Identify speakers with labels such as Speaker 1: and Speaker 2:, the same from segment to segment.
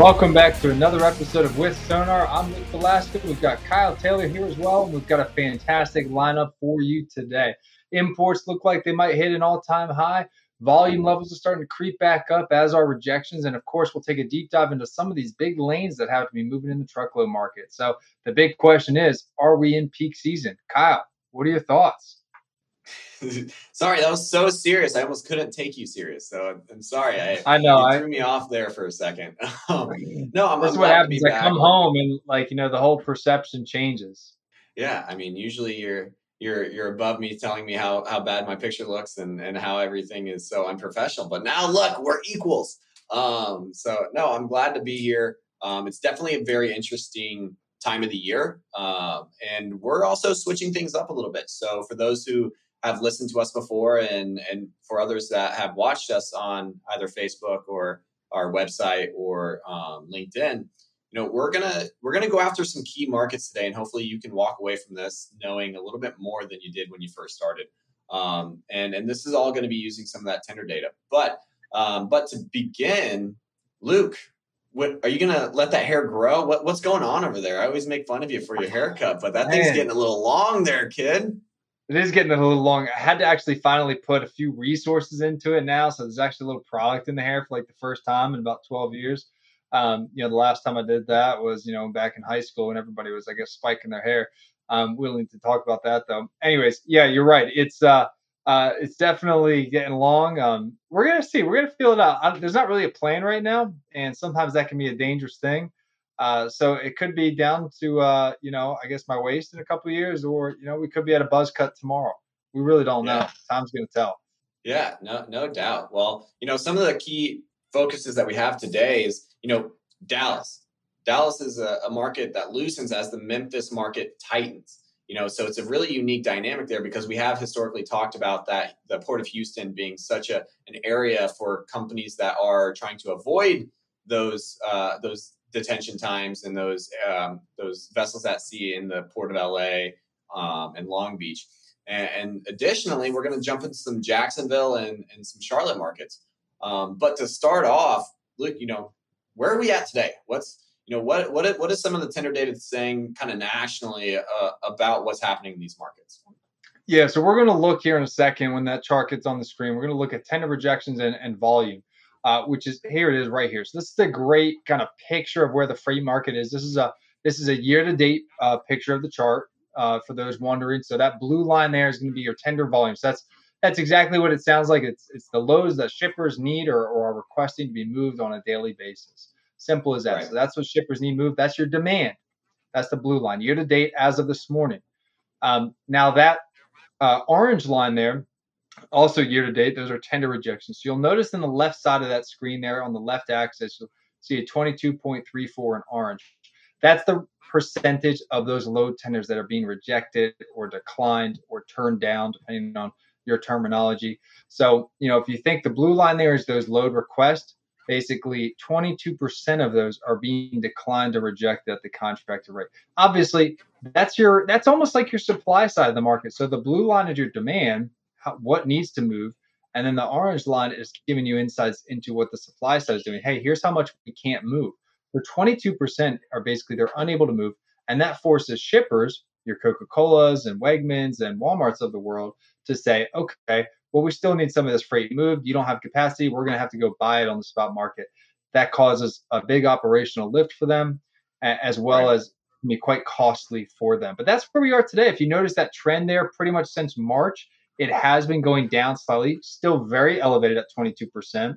Speaker 1: Welcome back to another episode of With Sonar. I'm Luke Falasca. We've got Kyle Taylor here as well. And we've got a fantastic lineup for you today. Imports look like they might hit an all time high. Volume levels are starting to creep back up, as are rejections. And of course, we'll take a deep dive into some of these big lanes that have to be moving in the truckload market. So the big question is are we in peak season? Kyle, what are your thoughts?
Speaker 2: sorry, that was so serious. I almost couldn't take you serious. So I'm sorry. I,
Speaker 1: I know.
Speaker 2: You threw I, me off there for a second. Um, no, I'm.
Speaker 1: That's what happens. I come home and like you know the whole perception changes.
Speaker 2: Yeah, I mean, usually you're you're you're above me telling me how how bad my picture looks and and how everything is so unprofessional. But now look, we're equals. Um, so no, I'm glad to be here. Um, it's definitely a very interesting time of the year, uh, and we're also switching things up a little bit. So for those who have listened to us before and and for others that have watched us on either Facebook or our website or um, LinkedIn, you know we're gonna we're gonna go after some key markets today, and hopefully you can walk away from this knowing a little bit more than you did when you first started. Um, and and this is all going to be using some of that tender data. But um, but to begin, Luke, what are you gonna let that hair grow? What what's going on over there? I always make fun of you for your haircut, but that Man. thing's getting a little long there, kid.
Speaker 1: It is getting a little long. I had to actually finally put a few resources into it now. So there's actually a little product in the hair for like the first time in about 12 years. Um, you know, the last time I did that was, you know, back in high school when everybody was, I guess, spiking their hair. I'm willing to talk about that though. Anyways, yeah, you're right. It's uh, uh, it's definitely getting long. Um, we're gonna see. We're gonna feel it out. I, there's not really a plan right now, and sometimes that can be a dangerous thing. Uh, so it could be down to uh, you know, I guess my waist in a couple years, or you know, we could be at a buzz cut tomorrow. We really don't know. Yeah. Time's going to tell.
Speaker 2: Yeah, no, no doubt. Well, you know, some of the key focuses that we have today is, you know, Dallas. Dallas is a, a market that loosens as the Memphis market tightens. You know, so it's a really unique dynamic there because we have historically talked about that the Port of Houston being such a an area for companies that are trying to avoid those uh, those detention times and those um, those vessels at sea in the port of LA um, and Long Beach. And, and additionally, we're going to jump into some Jacksonville and, and some Charlotte markets. Um, but to start off, Luke, you know, where are we at today? What's you know what what what is some of the tender data saying kind of nationally uh, about what's happening in these markets?
Speaker 1: Yeah, so we're going to look here in a second when that chart gets on the screen. We're going to look at tender rejections and, and volume uh, which is here it is right here. So this is a great kind of picture of where the freight market is. This is a this is a year to date uh, picture of the chart uh, for those wondering. So that blue line there is going to be your tender volume. So that's that's exactly what it sounds like. It's it's the loads that shippers need or, or are requesting to be moved on a daily basis. Simple as that. Right. So that's what shippers need moved. That's your demand. That's the blue line year to date as of this morning. Um, now that uh, orange line there also, year to date, those are tender rejections. So you'll notice in the left side of that screen there on the left axis, you'll see a 22.34 in orange. That's the percentage of those load tenders that are being rejected or declined or turned down, depending on your terminology. So, you know, if you think the blue line there is those load requests, basically 22% of those are being declined or rejected at the contracted rate. Obviously, that's your that's almost like your supply side of the market. So the blue line is your demand how, what needs to move. And then the orange line is giving you insights into what the supply side is doing. Hey, here's how much we can't move. For 22% are basically they're unable to move. And that forces shippers, your Coca Colas and Wegmans and Walmarts of the world, to say, okay, well, we still need some of this freight moved. You don't have capacity. We're going to have to go buy it on the spot market. That causes a big operational lift for them, as well right. as be quite costly for them. But that's where we are today. If you notice that trend there, pretty much since March, it has been going down slightly, still very elevated at 22%.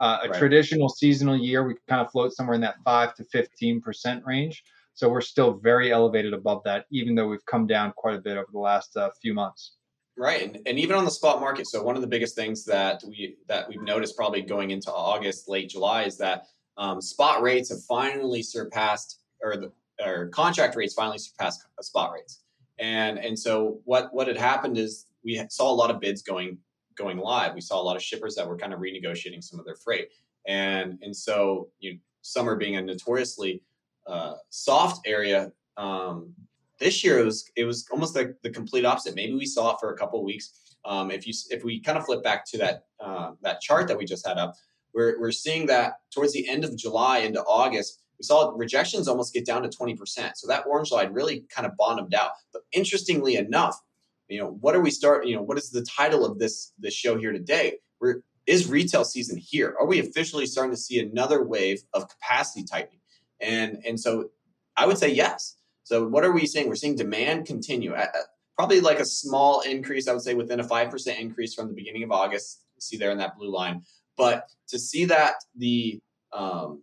Speaker 1: Uh, a right. traditional seasonal year, we kind of float somewhere in that 5 to 15% range. So we're still very elevated above that, even though we've come down quite a bit over the last uh, few months.
Speaker 2: Right, and, and even on the spot market. So one of the biggest things that we that we've noticed probably going into August, late July, is that um, spot rates have finally surpassed, or the or contract rates finally surpassed spot rates. And and so what what had happened is we saw a lot of bids going going live. We saw a lot of shippers that were kind of renegotiating some of their freight, and and so you know, summer being a notoriously uh, soft area. Um, this year it was it was almost like the complete opposite. Maybe we saw it for a couple weeks. Um, if you if we kind of flip back to that uh, that chart that we just had up, we're, we're seeing that towards the end of July into August, we saw rejections almost get down to 20%. So that orange line really kind of bottomed out. But interestingly enough, you know, what are we start, you know, what is the title of this this show here today? We're is retail season here? Are we officially starting to see another wave of capacity tightening? And and so I would say yes. So what are we seeing? We're seeing demand continue at, probably like a small increase. I would say within a five percent increase from the beginning of August. See there in that blue line, but to see that the um,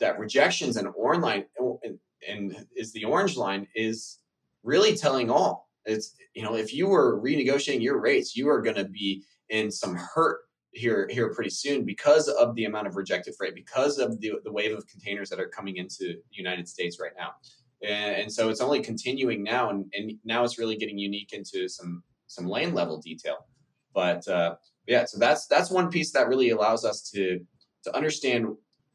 Speaker 2: that rejections and orange line and, and is the orange line is really telling all. It's you know if you were renegotiating your rates, you are going to be in some hurt here here pretty soon because of the amount of rejected freight, because of the, the wave of containers that are coming into the United States right now. And, so it's only continuing now, and, and now it's really getting unique into some some lane level detail. But uh, yeah, so that's that's one piece that really allows us to to understand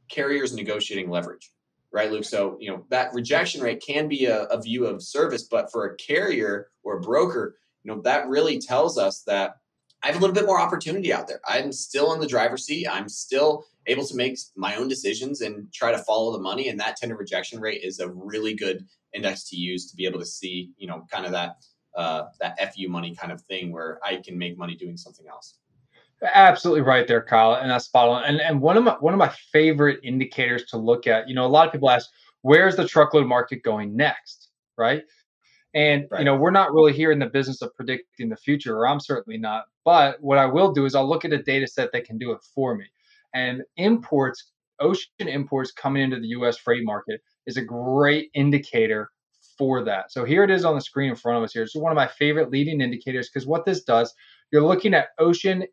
Speaker 2: carriers negotiating leverage, right, Luke? So you know that rejection rate can be a, a view of service, but for a carrier or a broker, you know that really tells us that I have a little bit more opportunity out there. I'm still in the driver's seat. I'm still able to make my own decisions and try to follow the money. And that tender rejection rate is a really good index to use to be able to see, you know, kind of that uh, that fu money kind of thing where I can make money doing something else.
Speaker 1: Absolutely right there, Kyle, and that's spot on. And and one of my one of my favorite indicators to look at, you know, a lot of people ask, where's the truckload market going next, right? And right. you know, we're not really here in the business of predicting the future, or I'm certainly not. But what I will do is I'll look at a data set that can do it for me. And imports, ocean imports coming into the US freight market is a great indicator for that. So here it is on the screen in front of us here. It's one of my favorite leading indicators because what this does, you're looking at ocean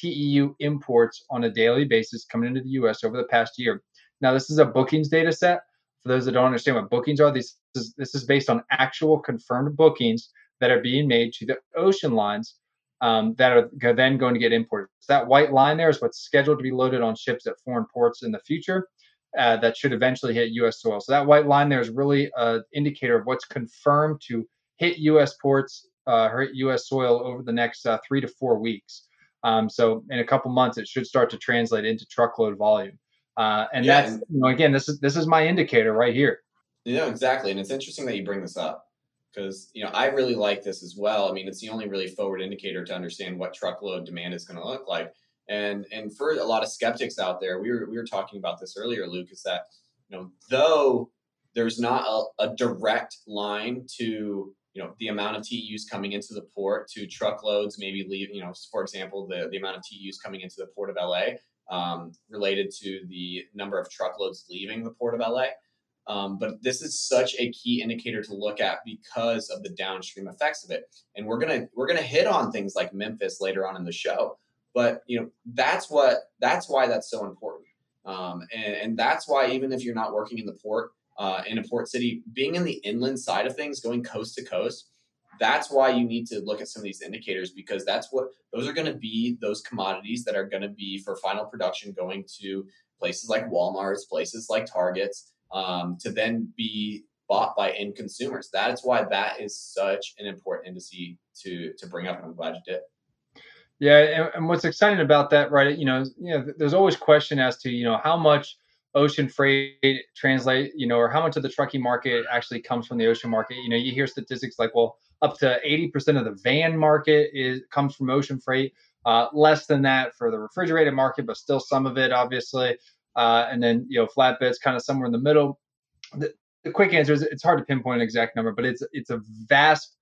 Speaker 1: TEU imports on a daily basis coming into the US over the past year. Now, this is a bookings data set. For those that don't understand what bookings are, this is, this is based on actual confirmed bookings that are being made to the ocean lines um, that are then going to get imported. So that white line there is what's scheduled to be loaded on ships at foreign ports in the future. Uh, that should eventually hit U.S. soil. So that white line there is really an indicator of what's confirmed to hit U.S. ports uh, hit U.S. soil over the next uh, three to four weeks. Um, so in a couple months, it should start to translate into truckload volume. Uh, and yeah, that's you know again this is this is my indicator right here.
Speaker 2: Yeah, exactly. And it's interesting that you bring this up because you know I really like this as well. I mean, it's the only really forward indicator to understand what truckload demand is going to look like. And and for a lot of skeptics out there, we were we were talking about this earlier, Luke, is that you know though there's not a, a direct line to you know the amount of TEUs coming into the port to truckloads maybe leave you know for example the the amount of TEUs coming into the port of LA um, related to the number of truckloads leaving the port of LA. Um, but this is such a key indicator to look at because of the downstream effects of it. And we're gonna we're gonna hit on things like Memphis later on in the show. But you know that's what that's why that's so important. Um, and, and, that's why even if you're not working in the port uh, in a port city, being in the inland side of things, going coast to coast, that's why you need to look at some of these indicators because that's what those are going to be those commodities that are going to be for final production going to places like Walmart's, places like Targets, um, to then be bought by end consumers. That's why that is such an important indice to to bring up, and I'm glad you did.
Speaker 1: Yeah, and, and what's exciting about that, right? You know, you know, there's always question as to you know how much ocean freight translate, you know, or how much of the trucking market actually comes from the ocean market. You know, you hear statistics like, well, up to 80% of the van market is comes from ocean freight. Uh, less than that for the refrigerated market, but still some of it, obviously uh, and then you know flatbeds kind of somewhere in the middle. The, the, quick answer is it's hard to pinpoint an exact number, but it's it's a vast,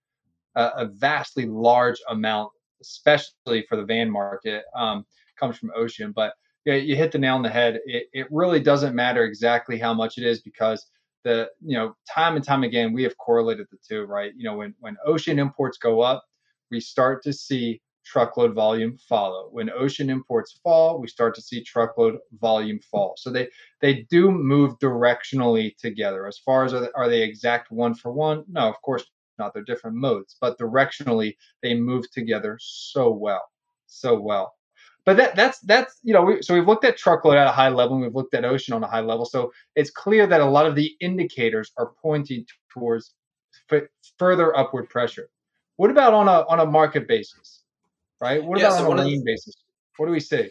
Speaker 1: uh, a vastly large amount, especially for the van market, um, comes from ocean. But yeah, you hit the nail on the head. It, it really doesn't matter exactly how much it is because the you know time and time again we have correlated the two, right? You know when when ocean imports go up, we start to see truckload volume follow. When ocean imports fall, we start to see truckload volume fall. So they they do move directionally together. As far as are they, are they exact one for one? No, of course not. They're different modes, but directionally they move together so well, so well. But that that's that's you know we, so we've looked at truckload at a high level and we've looked at ocean on a high level. So it's clear that a lot of the indicators are pointing towards f- further upward pressure. What about on a on a market basis? right? What yeah, about so on a lane basis? What do we see?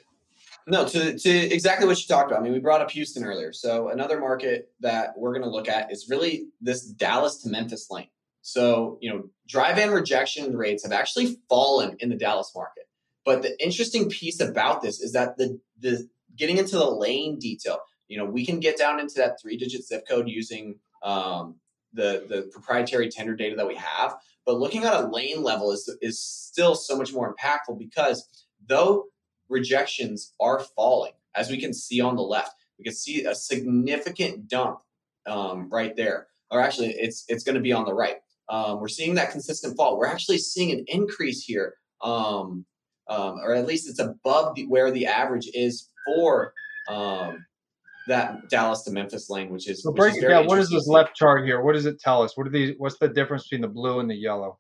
Speaker 2: No, to, to exactly what you talked about. I mean, we brought up Houston earlier. So another market that we're going to look at is really this Dallas to Memphis lane. So, you know, dry van rejection rates have actually fallen in the Dallas market. But the interesting piece about this is that the the getting into the lane detail, you know, we can get down into that three digit zip code using um, the the proprietary tender data that we have. But looking at a lane level is is still so much more impactful because though rejections are falling, as we can see on the left, we can see a significant dump um, right there. Or actually, it's it's going to be on the right. Um, we're seeing that consistent fall. We're actually seeing an increase here, um, um or at least it's above the, where the average is for um, that Dallas to Memphis lane, which is
Speaker 1: so break it down. What is this left chart here? What does it tell us? What are these? What's the difference between the blue and the yellow?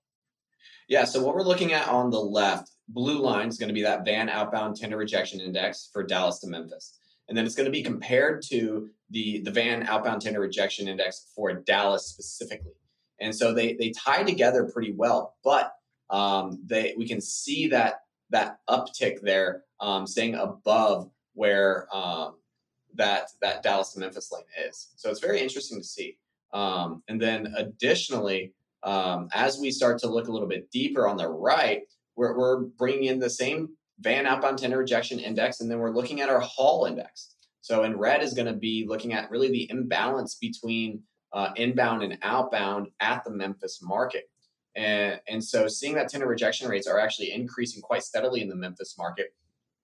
Speaker 2: Yeah, so what we're looking at on the left, blue line is going to be that van outbound tender rejection index for Dallas to Memphis, and then it's going to be compared to the the van outbound tender rejection index for Dallas specifically. And so they they tie together pretty well, but um, they we can see that that uptick there um, staying above where um, that that Dallas to Memphis lane is. So it's very interesting to see. Um, and then additionally, um, as we start to look a little bit deeper on the right, we're, we're bringing in the same van outbound tender rejection index, and then we're looking at our haul index. So in red is going to be looking at really the imbalance between uh, inbound and outbound at the Memphis market. And, and so seeing that tender rejection rates are actually increasing quite steadily in the Memphis market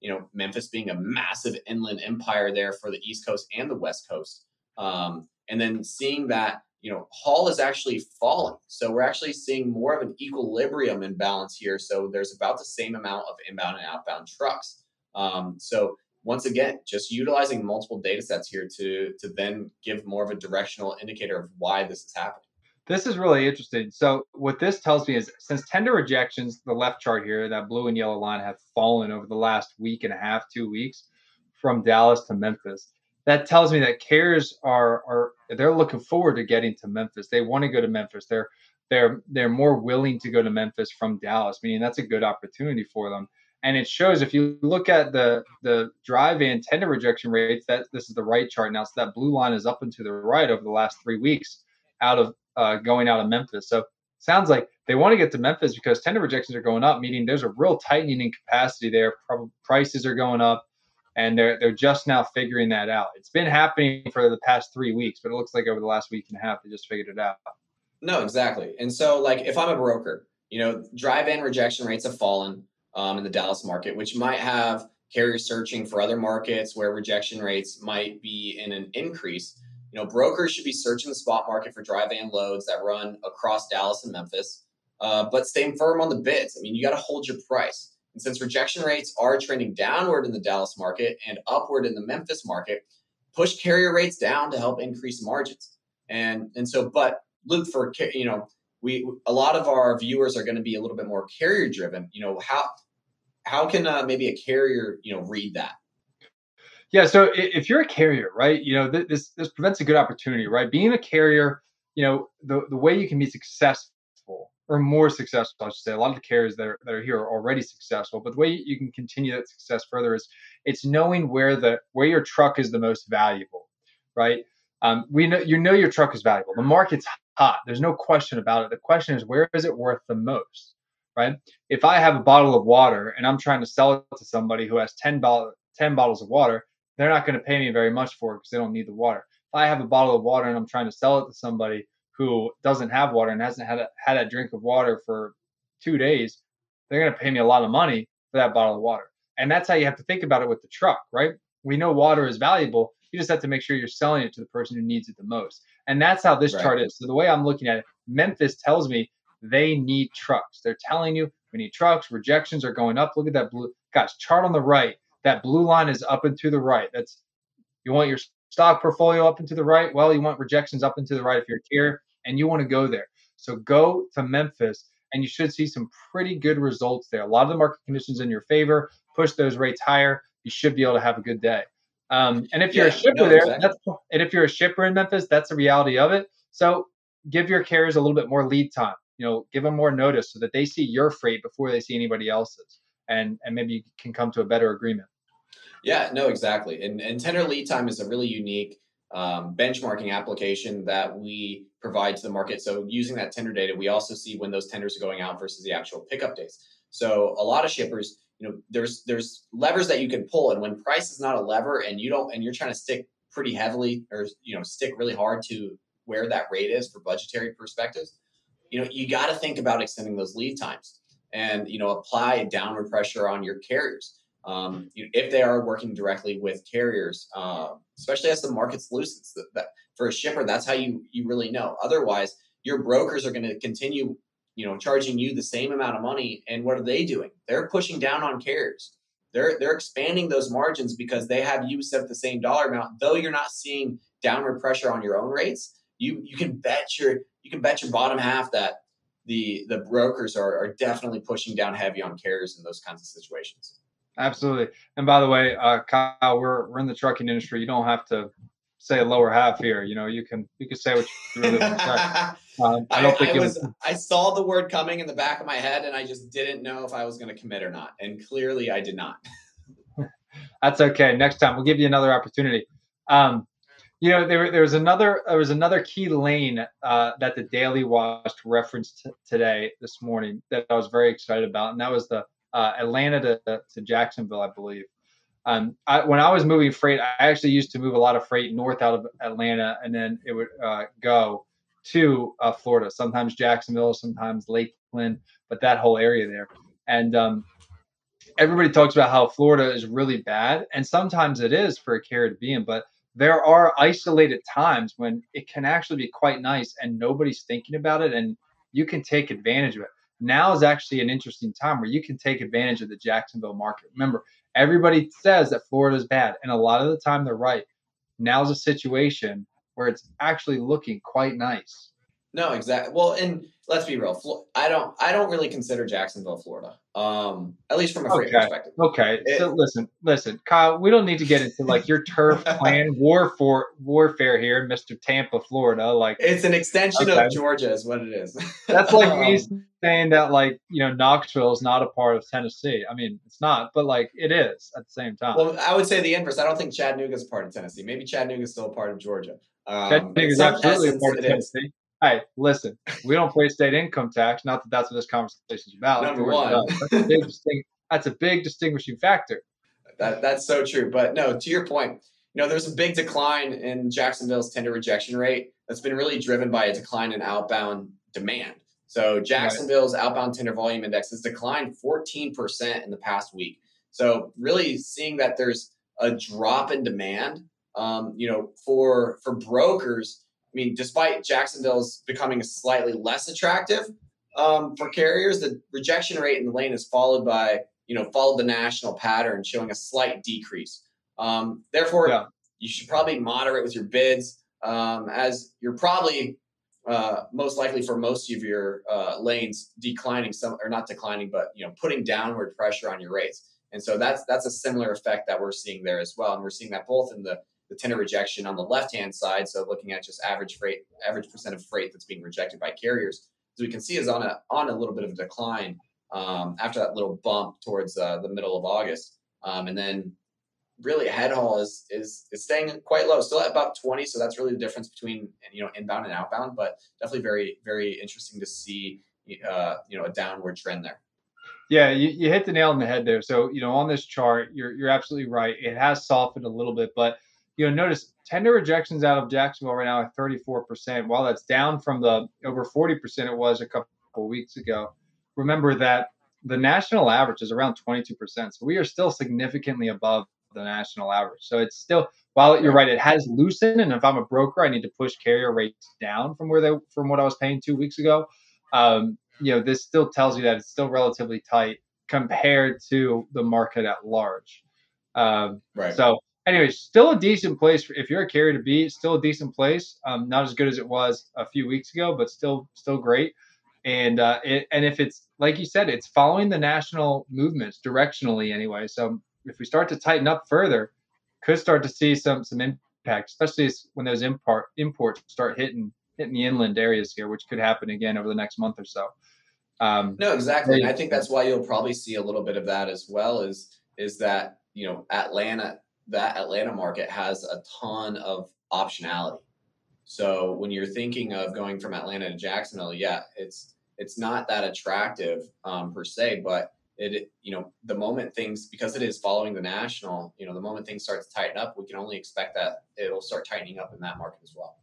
Speaker 2: you know, Memphis being a massive inland empire there for the East Coast and the West Coast. Um, and then seeing that, you know, haul is actually falling. So we're actually seeing more of an equilibrium imbalance here. So there's about the same amount of inbound and outbound trucks. Um, so once again, just utilizing multiple data sets here to to then give more of a directional indicator of why this is happening.
Speaker 1: This is really interesting. So what this tells me is since tender rejections, the left chart here, that blue and yellow line have fallen over the last week and a half, two weeks from Dallas to Memphis. That tells me that carriers are are they're looking forward to getting to Memphis. They want to go to Memphis. They're they're they're more willing to go to Memphis from Dallas, meaning that's a good opportunity for them. And it shows if you look at the the dry van tender rejection rates, that this is the right chart now. So that blue line is up and to the right over the last three weeks out of uh, going out of Memphis. So sounds like they want to get to Memphis because tender rejections are going up, meaning there's a real tightening in capacity there. Prices are going up, and they're they're just now figuring that out. It's been happening for the past three weeks, but it looks like over the last week and a half they just figured it out.
Speaker 2: No, exactly. And so, like, if I'm a broker, you know, dry van rejection rates have fallen um, in the Dallas market, which might have carriers searching for other markets where rejection rates might be in an increase. You know, brokers should be searching the spot market for dry van loads that run across Dallas and Memphis, uh, but staying firm on the bids. I mean, you got to hold your price. And since rejection rates are trending downward in the Dallas market and upward in the Memphis market, push carrier rates down to help increase margins. And and so, but Luke, for you know, we a lot of our viewers are going to be a little bit more carrier driven. You know, how how can uh, maybe a carrier you know read that?
Speaker 1: Yeah. So if you're a carrier, right, you know, this this prevents a good opportunity, right? Being a carrier, you know, the, the way you can be successful or more successful, I should say, a lot of the carriers that are, that are here are already successful, but the way you can continue that success further is it's knowing where the where your truck is the most valuable, right? Um, we know you know your truck is valuable. The market's hot. There's no question about it. The question is where is it worth the most, right? If I have a bottle of water and I'm trying to sell it to somebody who has 10, 10 bottles of water, they're not going to pay me very much for it because they don't need the water. If I have a bottle of water and I'm trying to sell it to somebody who doesn't have water and hasn't had a, had a drink of water for two days, they're going to pay me a lot of money for that bottle of water. And that's how you have to think about it with the truck, right? We know water is valuable. You just have to make sure you're selling it to the person who needs it the most. And that's how this right. chart is. So the way I'm looking at it, Memphis tells me they need trucks. They're telling you we need trucks. Rejections are going up. Look at that blue. Guys, chart on the right that blue line is up and to the right. That's you want your stock portfolio up and to the right. Well, you want rejections up and to the right if you're here, and you want to go there. So go to Memphis, and you should see some pretty good results there. A lot of the market conditions in your favor. Push those rates higher. You should be able to have a good day. Um, and if you're yeah, a shipper no, there, exactly. that's and if you're a shipper in Memphis, that's the reality of it. So give your carriers a little bit more lead time. You know, give them more notice so that they see your freight before they see anybody else's, and and maybe you can come to a better agreement.
Speaker 2: Yeah, no, exactly. And and tender lead time is a really unique um, benchmarking application that we provide to the market. So using that tender data, we also see when those tenders are going out versus the actual pickup days. So a lot of shippers, you know, there's there's levers that you can pull, and when price is not a lever, and you don't, and you're trying to stick pretty heavily or you know stick really hard to where that rate is for budgetary perspectives, you know, you got to think about extending those lead times and you know apply downward pressure on your carriers um, you know, if they are working directly with carriers, uh, especially as the markets loosens. That, that, for a shipper, that's how you you really know. Otherwise, your brokers are going to continue, you know, charging you the same amount of money. And what are they doing? They're pushing down on carriers. They're they're expanding those margins because they have you set the same dollar amount. Though you're not seeing downward pressure on your own rates, you you can bet your you can bet your bottom half that the the brokers are, are definitely pushing down heavy on carriers in those kinds of situations.
Speaker 1: Absolutely. And by the way, uh, Kyle, we're we're in the trucking industry. You don't have to say a lower half here. You know, you can you can say what you really want to say.
Speaker 2: Um, I don't I, think I was, was. I saw the word coming in the back of my head, and I just didn't know if I was going to commit or not. And clearly, I did not.
Speaker 1: That's okay. Next time, we'll give you another opportunity. Um, you know, there there was another there was another key lane uh, that the Daily Watch referenced t- today this morning that I was very excited about, and that was the uh, Atlanta to, to Jacksonville, I believe. Um, I, when I was moving freight, I actually used to move a lot of freight north out of Atlanta, and then it would uh, go to uh, Florida. Sometimes Jacksonville, sometimes Lakeland, but that whole area there. And um, everybody talks about how Florida is really bad, and sometimes it is for a carrier to be in. But there are isolated times when it can actually be quite nice, and nobody's thinking about it, and you can take advantage of it now is actually an interesting time where you can take advantage of the Jacksonville market. Remember, everybody says that Florida is bad, and a lot of the time they're right. Now's a situation where it's actually looking quite nice.
Speaker 2: No, exactly. Well, and let's be real. I don't. I don't really consider Jacksonville, Florida. Um, at least from a
Speaker 1: okay.
Speaker 2: perspective.
Speaker 1: Okay. It, so listen, listen, Kyle. We don't need to get into like your turf plan war for warfare here, Mister Tampa, Florida. Like
Speaker 2: it's an extension okay. of Georgia, is what it is.
Speaker 1: That's like me um, saying that like you know Knoxville is not a part of Tennessee. I mean, it's not, but like it is at the same time.
Speaker 2: Well, I would say the inverse. I don't think Chattanooga is a part of Tennessee. Maybe Chattanooga is still a part of Georgia.
Speaker 1: Um, Chattanooga is absolutely a part of Tennessee. Is. Hey, listen, we don't pay state income tax. Not that that's what this conversation is about.
Speaker 2: Number one,
Speaker 1: that's a, big that's a big distinguishing factor.
Speaker 2: That, that's so true. But no, to your point, you know, there's a big decline in Jacksonville's tender rejection rate that's been really driven by a decline in outbound demand. So Jacksonville's right. outbound tender volume index has declined 14% in the past week. So really seeing that there's a drop in demand, um, you know, for for brokers I mean, despite Jacksonville's becoming slightly less attractive um, for carriers, the rejection rate in the lane is followed by, you know, followed the national pattern, showing a slight decrease. Um, therefore, yeah. you should probably moderate with your bids, um, as you're probably uh, most likely for most of your uh, lanes declining some or not declining, but you know, putting downward pressure on your rates. And so that's that's a similar effect that we're seeing there as well, and we're seeing that both in the the tender rejection on the left hand side. So looking at just average freight, average percent of freight that's being rejected by carriers, as we can see, is on a on a little bit of a decline um, after that little bump towards uh, the middle of August, um, and then really head haul is is is staying quite low, still at about 20. So that's really the difference between you know inbound and outbound, but definitely very very interesting to see uh, you know a downward trend there.
Speaker 1: Yeah, you, you hit the nail on the head there. So you know on this chart, you're you're absolutely right. It has softened a little bit, but you know, notice tender rejections out of Jacksonville right now at 34%. While that's down from the over 40% it was a couple weeks ago, remember that the national average is around 22%. So we are still significantly above the national average. So it's still, while you're right, it has loosened. And if I'm a broker, I need to push carrier rates down from where they from what I was paying two weeks ago. Um, you know, this still tells you that it's still relatively tight compared to the market at large. Um, right. So anyway, still a decent place if you're a carrier to be. Still a decent place. Um, not as good as it was a few weeks ago, but still still great. And uh, it, and if it's like you said, it's following the national movements directionally anyway. So if we start to tighten up further, could start to see some some impact, especially when those import imports start hitting hitting the inland areas here, which could happen again over the next month or so.
Speaker 2: Um, no, exactly. And I think that's why you'll probably see a little bit of that as well. Is is that you know, Atlanta, that Atlanta market has a ton of optionality. So when you're thinking of going from Atlanta to Jacksonville, yeah, it's it's not that attractive um, per se, but it you know the moment things because it is following the national, you know, the moment things start to tighten up, we can only expect that it'll start tightening up in that market as well.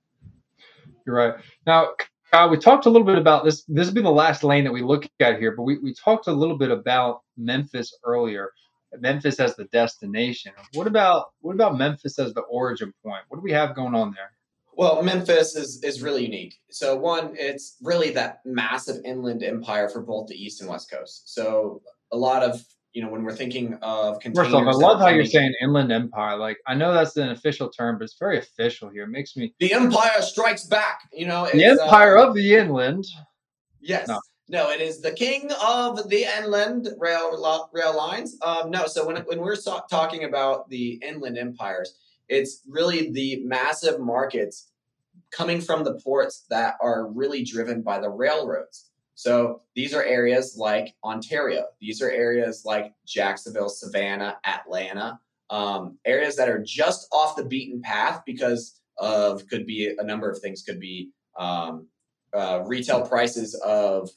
Speaker 1: You're right. Now, Kyle, we talked a little bit about this. This will be the last lane that we look at here, but we, we talked a little bit about Memphis earlier. Memphis as the destination. What about what about Memphis as the origin point? What do we have going on there?
Speaker 2: Well, Memphis is is really unique. So one, it's really that massive inland empire for both the east and west coast. So a lot of you know when we're thinking of.
Speaker 1: First off, I love how you're saying inland empire. Like I know that's an official term, but it's very official here. It makes me
Speaker 2: the empire strikes back. You know,
Speaker 1: the empire uh, of the inland.
Speaker 2: Yes. No. No, it is the king of the inland rail rail lines. Um, no, so when when we're so- talking about the inland empires, it's really the massive markets coming from the ports that are really driven by the railroads. So these are areas like Ontario. These are areas like Jacksonville, Savannah, Atlanta, um, areas that are just off the beaten path because of could be a number of things. Could be um, uh, retail prices of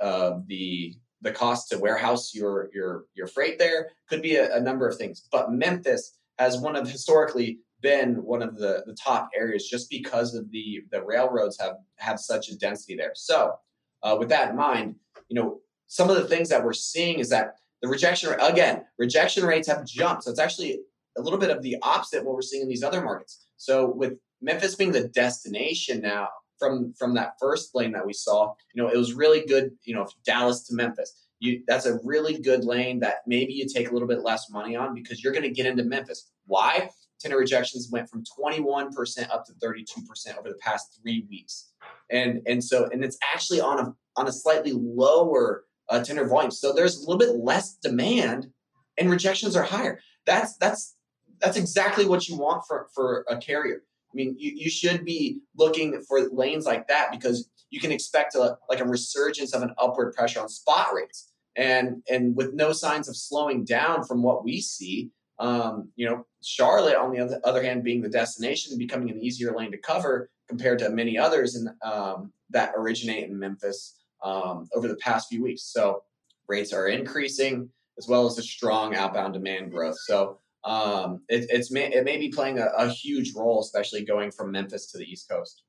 Speaker 2: uh, the the cost to warehouse your your your freight there. Could be a, a number of things. But Memphis has one of historically been one of the, the top areas just because of the the railroads have have such a density there. So uh, with that in mind, you know some of the things that we're seeing is that the rejection again rejection rates have jumped. So it's actually a little bit of the opposite of what we're seeing in these other markets. So with Memphis being the destination now from from that first lane that we saw, you know it was really good. You know Dallas to Memphis you that's a really good lane that maybe you take a little bit less money on because you're going to get into Memphis. Why? Tender rejections went from 21% up to 32% over the past three weeks. And and so and it's actually on a on a slightly lower uh, tender volume. So there's a little bit less demand and rejections are higher. That's that's that's exactly what you want for, for a carrier. I mean, you, you should be looking for lanes like that because you can expect a, like a resurgence of an upward pressure on spot rates. And and with no signs of slowing down from what we see um, you know charlotte on the other, other hand being the destination becoming an easier lane to cover compared to many others in, um, that originate in memphis um, over the past few weeks. So rates are increasing as well as a strong outbound demand growth. So um, it, it's may, it may be playing a, a huge role especially going from memphis to the east coast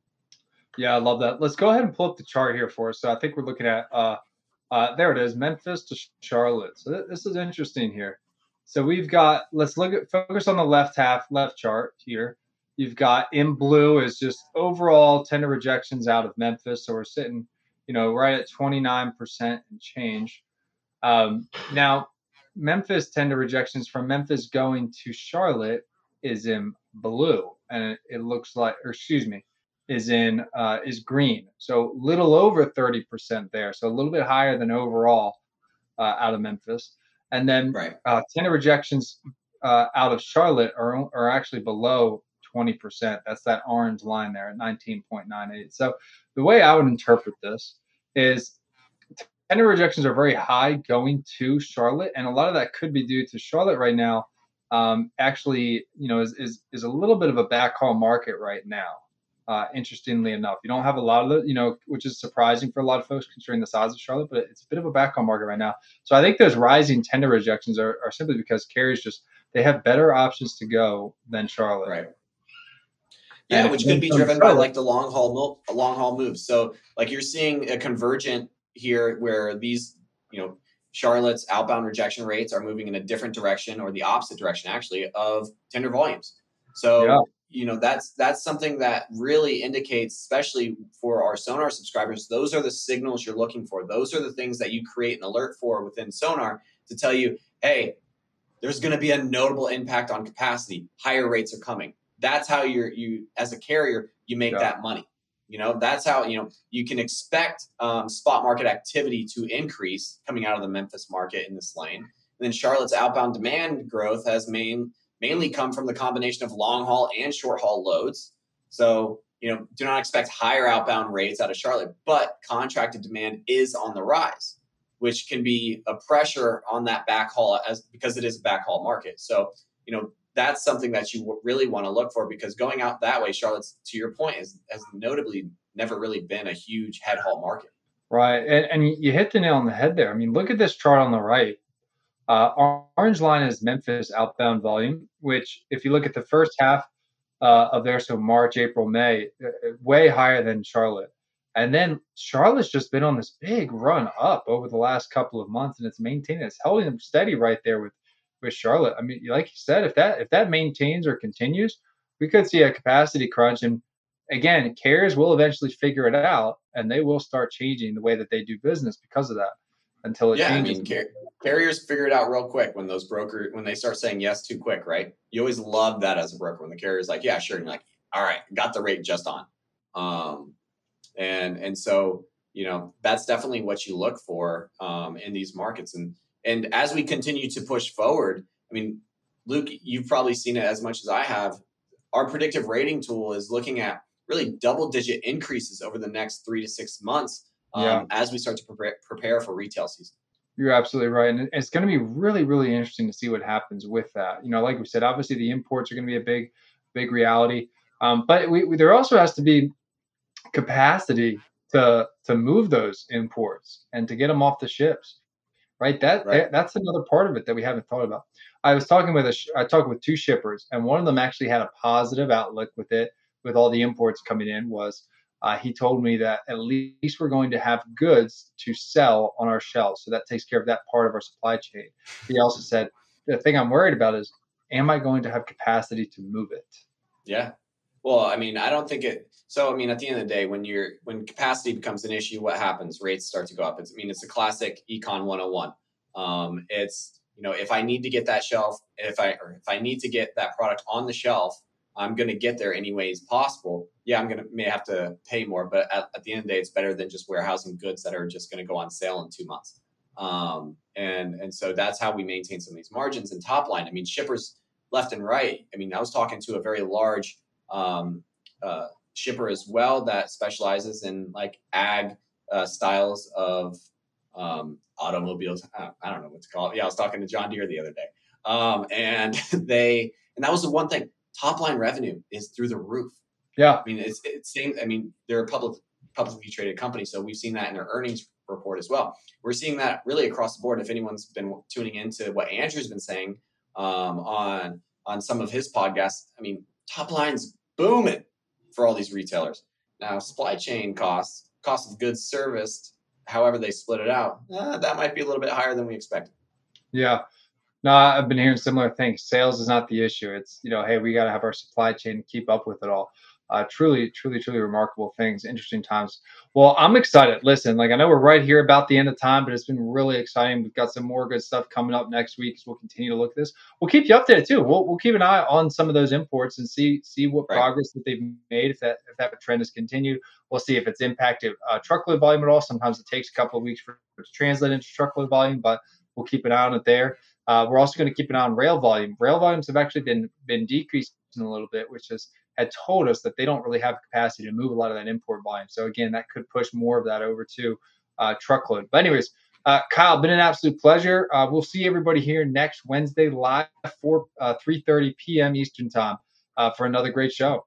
Speaker 1: yeah, I love that. Let's go ahead and pull up the chart here for us. So I think we're looking at uh, uh, there it is, Memphis to Charlotte. So th- this is interesting here. So we've got, let's look at, focus on the left half, left chart here. You've got in blue is just overall tender rejections out of Memphis. So we're sitting, you know, right at 29% and change. Um, now, Memphis tender rejections from Memphis going to Charlotte is in blue. And it, looks like, or excuse me, is in uh, is green, so little over 30% there, so a little bit higher than overall uh, out of Memphis. And then right. uh, tender rejections uh, out of Charlotte are are actually below 20%. That's that orange line there at 19.98. So the way I would interpret this is tender rejections are very high going to Charlotte, and a lot of that could be due to Charlotte right now. Um, actually, you know, is, is is a little bit of a backhaul market right now. Uh, interestingly enough, you don't have a lot of the, you know, which is surprising for a lot of folks considering the size of Charlotte, but it's a bit of a backhaul market right now. So I think those rising tender rejections are, are simply because carriers just they have better options to go than Charlotte.
Speaker 2: Right. Yeah, which could be driven by like the long haul long haul moves. So like you're seeing a convergent here where these, you know, Charlotte's outbound rejection rates are moving in a different direction or the opposite direction actually of tender volumes. So yeah. you know that's that's something that really indicates especially for our sonar subscribers those are the signals you're looking for. Those are the things that you create an alert for within sonar to tell you hey there's going to be a notable impact on capacity. Higher rates are coming. That's how you're you as a carrier you make yeah. that money you know that's how you know you can expect um, spot market activity to increase coming out of the memphis market in this lane and then charlotte's outbound demand growth has main mainly come from the combination of long haul and short haul loads. So, you know, do not expect higher outbound rates out of Charlotte, but contracted demand is on the rise. which can be a pressure on that backhaul as because it is a backhaul market. So, you know, that's something that you really want to look for because going out that way, Charlotte's to your point, is has notably never really been a huge head haul market.
Speaker 1: Right, and, and you hit the nail on the head there. I mean, look at this chart on the right. Uh, orange line is Memphis outbound volume, which, if you look at the first half uh, of there, so March, April, May, uh, uh, way higher than Charlotte. And then Charlotte's just been on this big run up over the last couple of months, and it's maintaining, it's holding them steady right there with with Charlotte. I mean, like you said, if that if that maintains or continues, we could see a capacity crunch. And again, carriers will eventually figure it out, and they will start changing the way that they do business because of that. Until it
Speaker 2: yeah,
Speaker 1: changes.
Speaker 2: I mean, car- carriers figure it out real quick when those broker when they start saying yes too quick, right? You always love that as a broker when the carrier's like, yeah, sure, and you're like, all right, got the rate just on. Um, and and so you know that's definitely what you look for um, in these markets and and as we continue to push forward i mean luke you've probably seen it as much as i have. Our predictive rating tool is looking at really double digit increases over the next three to six months um, yeah. as we start to prepare, prepare for retail season.
Speaker 1: You're absolutely right and it's going to be really really interesting to see what happens with that. You know like we said obviously the imports are going to be a big big reality um, but we, we, there also has to be capacity to to move those imports and to get them off the ships right? That right. that's another part of it that we haven't thought about. I was talking with a i talked with two shippers and one of them actually had a positive outlook with it with all the imports coming in was uh, he told me that at least we're going to have goods to sell on our shelves so that takes care of that part of our supply chain. He also said the thing i'm worried about is am i going to have capacity to move it?
Speaker 2: Yeah well i mean i don't think it so, I mean, at the end of the day, when you're when capacity becomes an issue, what happens? Rates start to go up. It's, I mean, it's a classic econ 101. Um, it's you know, if I need to get that shelf, if I or if I need to get that product on the shelf, I'm going to get there any ways possible. Yeah, I'm going to may have to pay more, but at, at, the end of the day, it's better than just warehousing goods that are just going to go on sale in two months. Um, and and so that's how we maintain some of these margins and top line. I mean, shippers left and right. I mean, I was talking to a very large um, uh, shipper as well that specializes in like ag uh, styles of um, automobiles. I don't know what to call it. Yeah, I was talking to John Deere the other day, um, and they and that was the one thing. Top line revenue is through the roof.
Speaker 1: Yeah,
Speaker 2: I mean it's it's same. I mean they're a public publicly traded company, so we've seen that in their earnings report as well. We're seeing that really across the board. If anyone's been tuning into what Andrew's been saying um, on on some of his podcasts, I mean top line's booming for all these retailers. Now, supply chain costs, cost of goods serviced, however they split it out, uh, that might be a little bit higher than we expected.
Speaker 1: Yeah. No, I've been hearing similar things. Sales is not the issue. It's, you know, hey, we got to have our supply chain keep up with it all uh, truly, truly, truly remarkable things, interesting times. Well, I'm excited. Listen, like I know we're right here about the end of time, but it's been really exciting. We've got some more good stuff coming up next week as we'll continue to look at this. We'll keep you updated too. We'll, we'll keep an eye on some of those imports and see see what right. progress that they've made. If that if that trend has continued, we'll see if it's impacted uh, truckload volume at all. Sometimes it takes a couple of weeks for it to translate into truckload volume, but we'll keep an eye on it there. Uh, we're also going to keep an eye on rail volume. Rail volumes have actually been been decreasing a little bit, which is had told us that they don't really have capacity to move a lot of that import volume. So again, that could push more of that over to uh, truckload. But anyways, uh, Kyle, been an absolute pleasure. Uh, we'll see everybody here next Wednesday live for uh, 3:30 p.m. Eastern time uh, for another great show.